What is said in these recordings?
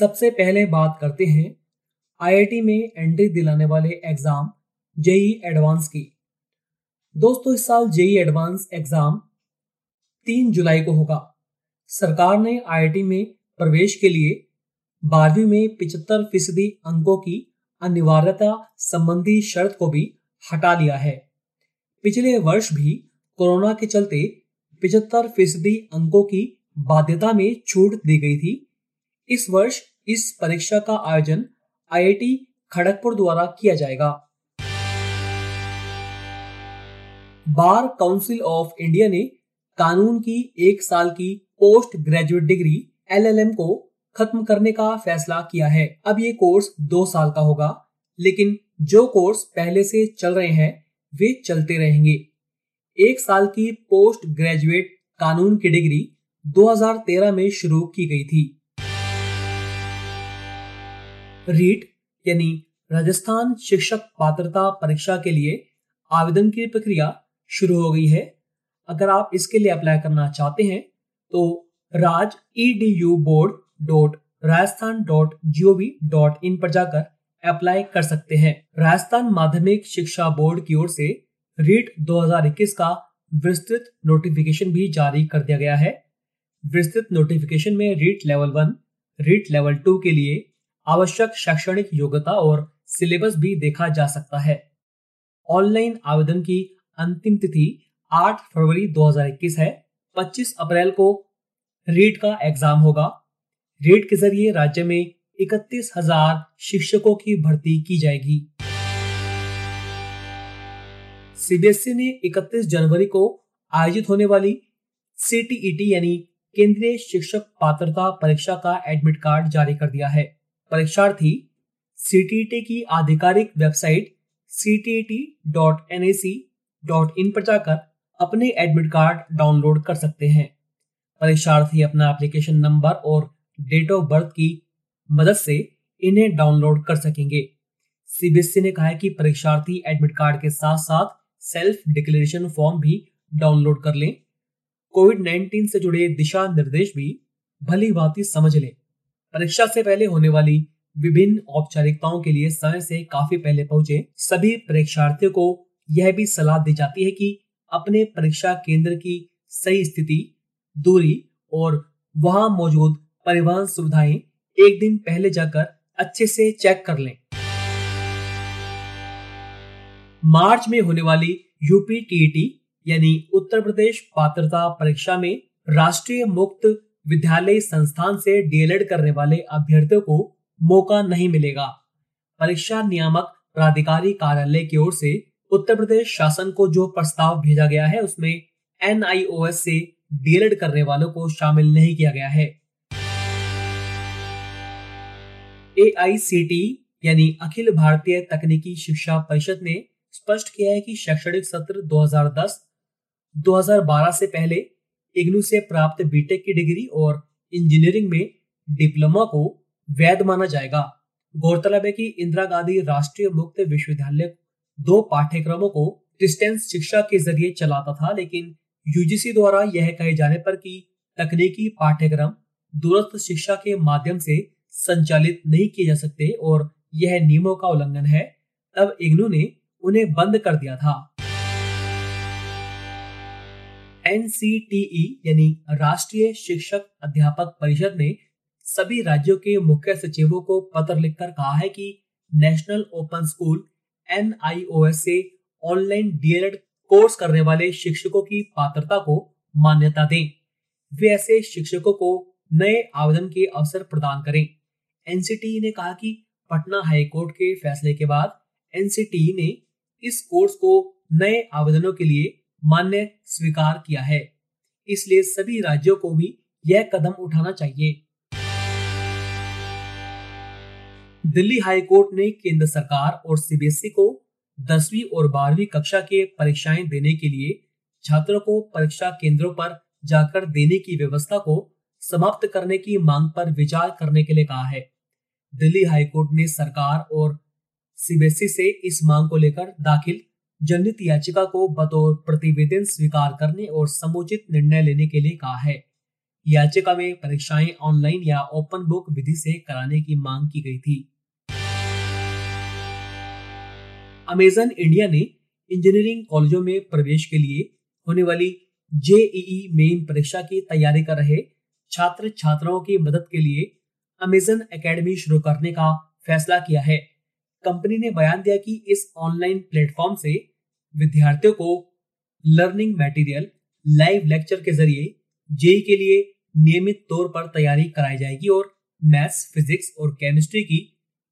सबसे पहले बात करते हैं आईआईटी में एंट्री दिलाने वाले एग्ज़ाम जेई एडवांस की। दोस्तों, इस साल जेई एडवांस एग्ज़ाम तीन जुलाई को होगा। सरकार ने आईआईटी में प्रवेश के लिए बारहवीं में पिचहत्तर फ़ीसदी अंकों की अनिवार्यता संबंधी शर्त को भी हटा लिया है। पिछले वर्ष भी कोरोना के चलते पिचहत्तर फ़ीसदी अंकों की बाध्यता में छूट दी गई थी। इस वर्ष इस परीक्षा का आयोजन आईआईटी खड़गपुर द्वारा किया जाएगा। बार काउंसिल ऑफ़ इंडिया ने कानून की एक साल की पोस्ट ग्रेजुएट डिग्री एलएलएम को खत्म करने का फैसला किया है। अब ये कोर्स दो साल का होगा, लेकिन जो कोर्स पहले से चल रहे हैं, वे चलते रहेंगे। एक साल की पोस्ट ग्रेजुएट कानून की डिग्री 2013 में शुरू की गई थी। रीट, यानी राजस्थान शिक्षक पात्रता परीक्षा के लिए आवेदन की प्रक्रिया शुरू हो गई है। अगर आप इसके लिए अप्लाई करना चाहते हैं तो Raj board Rajasthan dot G O V dot in पर जाकर अप्लाई कर सकते हैं। राजस्थान माध्यमिक शिक्षा बोर्ड की ओर से रीट 2021 का विस्तृत नोटिफिकेशन भी जारी कर दिया गया है। विस्तृत नोटिफिकेशन में REET level one REET level two के लिए आवश्यक शैक्षणिक योग्यता और सिलेबस भी देखा जा सकता है। ऑनलाइन आवेदन की अंतिम तिथि 8 फरवरी 2021 है। 25 अप्रैल को रीट का एग्ज़ाम होगा। रीट के ज़रिए राज्य में इकतीस हज़ार शिक्षकों की भर्ती की जाएगी। सीबीएसई ने 31 जनवरी को आयोजित होने वाली सीटीईटी यानी केंद्रीय शिक्षक पात्रता परीक्षा का एडमिट कार्ड जारी कर दिया है। परीक्षार्थी सीटीईटी की आधिकारिक वेबसाइट ctet.nac.in पर जाकर अपने एडमिट कार्ड डाउनलोड कर सकते हैं। परीक्षार्थी अपना एप्लीकेशन नंबर और डेट ऑफ़ बर्थ की मदद से इन्हें डाउनलोड कर सकेंगे। सीबीएसई ने कहा है कि परीक्षार्थी एडमिट कार्ड के साथ साथ सेल्फ डिक्लेरेशन फॉर्म भी डाउनलोड कर लें। कोविड 19 से जुड़े दिशा निर्देश भी भली भांति समझ लें। परीक्षा से पहले होने वाली विभिन्न औपचारिकताओं के लिए समय से काफ़ी पहले पहुँचे सभी परीक्षार्थियों को यह भी सलाह दी जाती है कि अपने परीक्षा केंद्र की सही स्थिति, दूरी और वहाँ मौजूद परिवहन सुविधाएँ एक दिन पहले जाकर अच्छे से चेक कर लें। मार्च में होने वाली यूपी टीईटी, यानी उत्तर प्रदेश पात्रता परीक्षा में राष्ट्रीय मुक्त विद्यालय संस्थान से डीएलएड करने वाले अभ्यर्थियों को मौका नहीं मिलेगा। परीक्षा नियामक प्राधिकारी कार्यालय की ओर से उत्तर प्रदेश शासन को जो प्रस्ताव भेजा गया है, उसमें एनआईओएस से डीएलएड करने वालों को शामिल नहीं किया गया है। ए यानी अखिल भारतीय तकनीकी शिक्षा परिषद ने स्पष्ट किया है कि शैक्षणिक सत्र 2010-2012 से पहले इग्नू से प्राप्त बीटेक की डिग्री और इंजीनियरिंग में डिप्लोमा को वैध माना जाएगा। गौरतलब है कि इंदिरा गांधी राष्ट्रीय मुक्त विश्वविद्यालय दो पाठ्यक्रमों को डिस्टेंस शिक्षा के ज़रिए चलाता था, लेकिन यूजीसी द्वारा यह कहे जाने पर कि तकनीकी पाठ्यक्रम दूरस्थ शिक्षा के माध्यम से संचालित नहीं किए जा सकते और यह नियमों का उल्लंघन है। तब इग्नू ने उन्हें बंद कर दिया था। एनसीटीई, यानी राष्ट्रीय शिक्षक अध्यापक परिषद ने सभी राज्यों के मुख्य सचिवों को पत्र लिखकर कहा है कि नेशनल ओपन स्कूल, एनआईओएस से ऑनलाइन डीएलएड कोर्स करने वाले शिक्षकों की पात्रता को मान्यता दें। वे ऐसे शिक्षकों को नए आवेदन के अवसर प्रदान करें। एनसीटीई ने कहा कि पटना हाईकोर्ट के फैसले के बाद एनसीटीई ने इस कोर्स को नए आवेदनों के लिए मान्य स्वीकार किया है। इसलिए सभी राज्यों को भी यह कदम उठाना चाहिए। दिल्ली हाई कोर्ट ने केंद्र सरकार और सीबीएसई को दसवीं और बारहवीं कक्षा के परीक्षाएँ देने के लिए छात्रों को परीक्षा केंद्रों पर जाकर देने की व्यवस्था को समाप्त करने की मांग पर विचार करने के लिए कहा है। दिल्ली हाईकोर्ट ने सरकार और सीबीएसई से इस मांग को लेकर दाखिल जनहित याचिका को बतौर प्रतिवेदन स्वीकार करने और समुचित निर्णय लेने के लिए कहा है। याचिका में परीक्षाएँ ऑनलाइन या ओपन बुक विधि से कराने की मांग की गई थी। अमेजन इंडिया ने इंजीनियरिंग कॉलेजों में प्रवेश के लिए होने वाली जेईई मेन परीक्षा की तैयारी कर रहे छात्र छात्राओं की मदद के लिए अमेजन एकेडमी शुरू करने का फैसला किया है। कंपनी ने बयान दिया कि इस ऑनलाइन प्लेटफॉर्म से विद्यार्थियों को लर्निंग मटेरियल लाइव लेक्चर के ज़रिए जेई के लिए नियमित तौर पर तैयारी कराई जाएगी और मैथ्स फिजिक्स और केमिस्ट्री की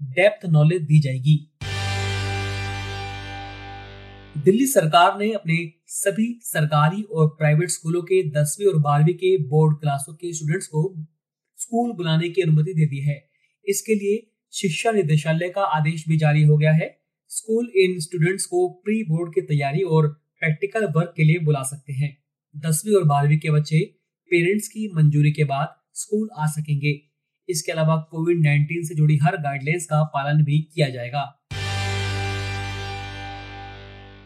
डेप्थ नॉलेज दी जाएगी। दिल्ली सरकार ने अपने सभी सरकारी और प्राइवेट स्कूलों के दसवीं और बारहवीं के बोर्ड क्लासों के स्टूडेंट्स को स्कूल बुलाने की अनुमति दे दी है। इसके लिए शिक्षा निदेशालय का आदेश भी जारी हो गया है। स्कूल इन स्टूडेंट्स को प्री बोर्ड की तैयारी और प्रैक्टिकल वर्क के लिए बुला सकते हैं। दसवीं और बारहवीं के बच्चे पेरेंट्स की मंजूरी के बाद स्कूल आ सकेंगे। इसके अलावा कोविड 19 से जुड़ी हर गाइडलाइंस का पालन भी किया जाएगा।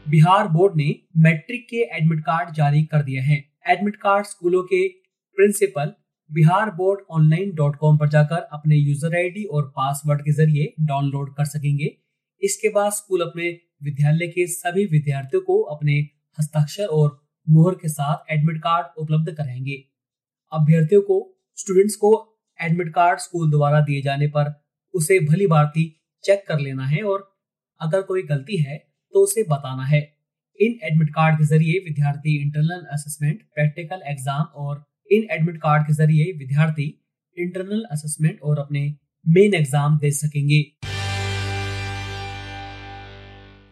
बिहार बोर्ड ने मैट्रिक के एडमिट कार्ड जारी कर दिए हैं। एडमिट कार्ड स्कूलों के principal Bihar board online dot com पर जाकर अपने यूज़र आईडी और पासवर्ड के ज़रिए डाउनलोड कर सकेंगे। इसके बाद स्कूल अपने विद्यालय के सभी विद्यार्थियों को अपने हस्ताक्षर और मोहर के साथ एडमिट कार्ड उपलब्ध कराएँगे। अभ्यर्थियों को स्टूडेंट्स को एडमिट कार्ड स्कूल द्वारा दिए जाने पर उसे भली भारती चेक कर लेना है और अगर कोई गलती है तो उसे बताना है। इन एडमिट कार्ड के ज़रिए विद्यार्थी इंटरनल असेसमेंट प्रैक्टिकल एग्ज़ाम और इन एडमिट कार्ड के ज़रिए विद्यार्थी इंटरनल असेसमेंट और अपने मेन एग्ज़ाम दे सकेंगे।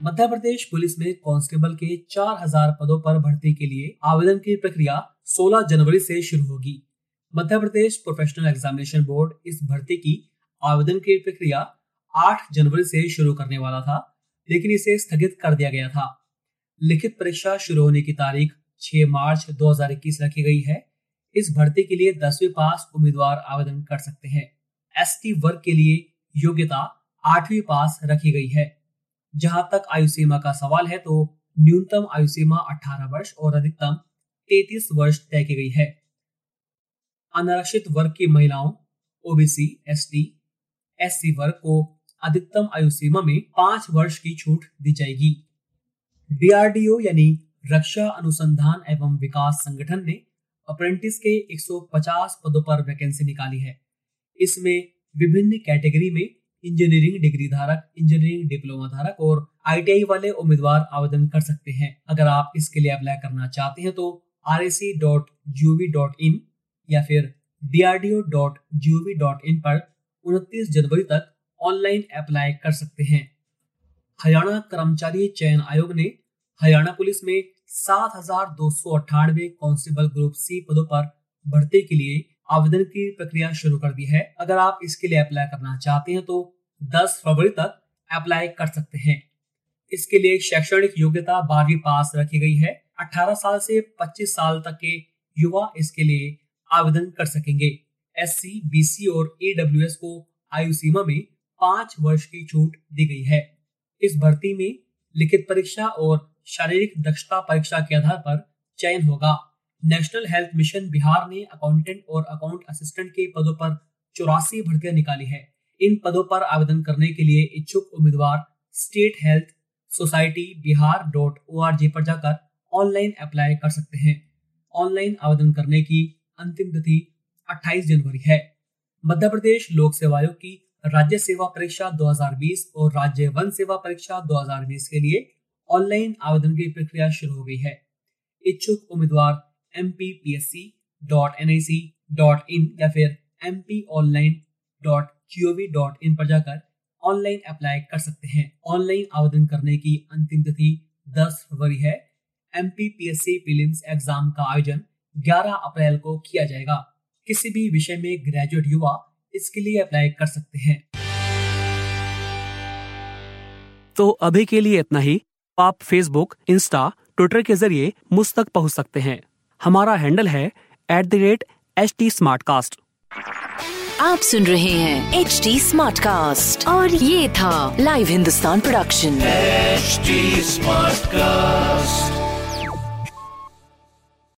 मध्य प्रदेश पुलिस में कांस्टेबल के 4000 पदों पर भर्ती के लिए आवेदन की प्रक्रिया 16 जनवरी से शुरू होगी। Madhya Pradesh professional examination board इस भर्ती की आवेदन की प्रक्रिया 8 जनवरी से शुरू करने वाला था, लेकिन इसे स्थगित कर दिया गया था। लिखित परीक्षा शुरू होने की तारीख 6 मार्च 2021 रखी गई है। इस भर्ती के लिए दसवीं पास उम्मीदवार आवेदन कर सकते हैं। एसटी वर्ग के लिए योग्यता आठवीं पास रखी गई है। जहाँ तक आयु सीमा का सवाल है तो न्यूनतम आयु सीमा 18 वर्ष और अधिकतम 33 वर्ष तय की गई है। अनारक्षित वर्ग की महिलाओं ओबीसी एसटी एससी वर्ग को अधिकतम आयु सीमा में पाँच वर्ष की छूट दी जाएगी। डीआरडीओ यानी रक्षा अनुसंधान एवं विकास संगठन ने अप्रेंटिस के 150 पदों पर वैकेंसी निकाली है। इसमें विभिन्न कैटेगरी में इंजीनियरिंग डिग्री धारक, इंजीनियरिंग डिप्लोमा धारक और आईटीआई वाले उम्मीदवार आवेदन कर सकते हैं। अगर आप इसके लिए अप्लाई करना चाहते हैं तो आर या फिर drdo.gov.in पर 29 जनवरी तक ऑनलाइन अप्लाई कर सकते हैं। हरियाणा कर्मचारी चयन आयोग ने हरियाणा पुलिस में सात हज़ार दो सौ अट्ठानवे कांस्टेबल ग्रुप सी पदों पर भर्ती के लिए आवेदन की प्रक्रिया शुरू कर दी है। अगर आप इसके लिए अप्लाई करना चाहते हैं तो 10 फरवरी तक अप्लाई कर सकते हैं। इसके लिए शैक्षणिक योग्यता बारहवीं पास रखी गई है। 18 साल से 25 साल तक के युवा इसके लिए आवेदन कर सकेंगे। एस सी बी सी और ए डब्ल्यू एस को आयु सीमा में पाँच वर्ष की छूट दी गई है। इस भर्ती में लिखित परीक्षा और शारीरिक दक्षता परीक्षा के आधार पर चयन होगा। नेशनल हेल्थ मिशन बिहार ने अकाउंटेंट और अकाउंट असिस्टेंट के पदों पर चौरासी भर्तियाँ निकाली है। इन पदों पर आवेदन करने के लिए इच्छुक उम्मीदवार state health society Bihar dot O R G पर जाकर ऑनलाइन अप्लाई कर सकते हैं। ऑनलाइन आवेदन करने की अंतिम तिथि 28 जनवरी है। मध्य प्रदेश लोक सेवा आयोग की राज्य सेवा परीक्षा 2020 और राज्य वन सेवा परीक्षा 2020 के लिए ऑनलाइन आवेदन की प्रक्रिया शुरू हो गई है। इच्छुक उम्मीदवार इन या फिर इन पर जाकर ऑनलाइन अप्लाई कर सकते हैं। ऑनलाइन आवेदन करने की अंतिम तिथि 10 फरवरी है। M P P S C prelims exam का आयोजन 11 अप्रैल को किया जाएगा। किसी भी विषय में ग्रेजुएट युवा इसके लिए अप्लाई कर सकते हैं। तो अभी के लिए इतना ही। आप फेसबुक इंस्टा ट्विटर के ज़रिए मुझ तक पहुँच सकते हैं। हमारा हैंडल है at the rate H T आप सुन रहे हैं एच टी स्मार्ट कास्ट और ये था live Hindustan production H smart Smartcast.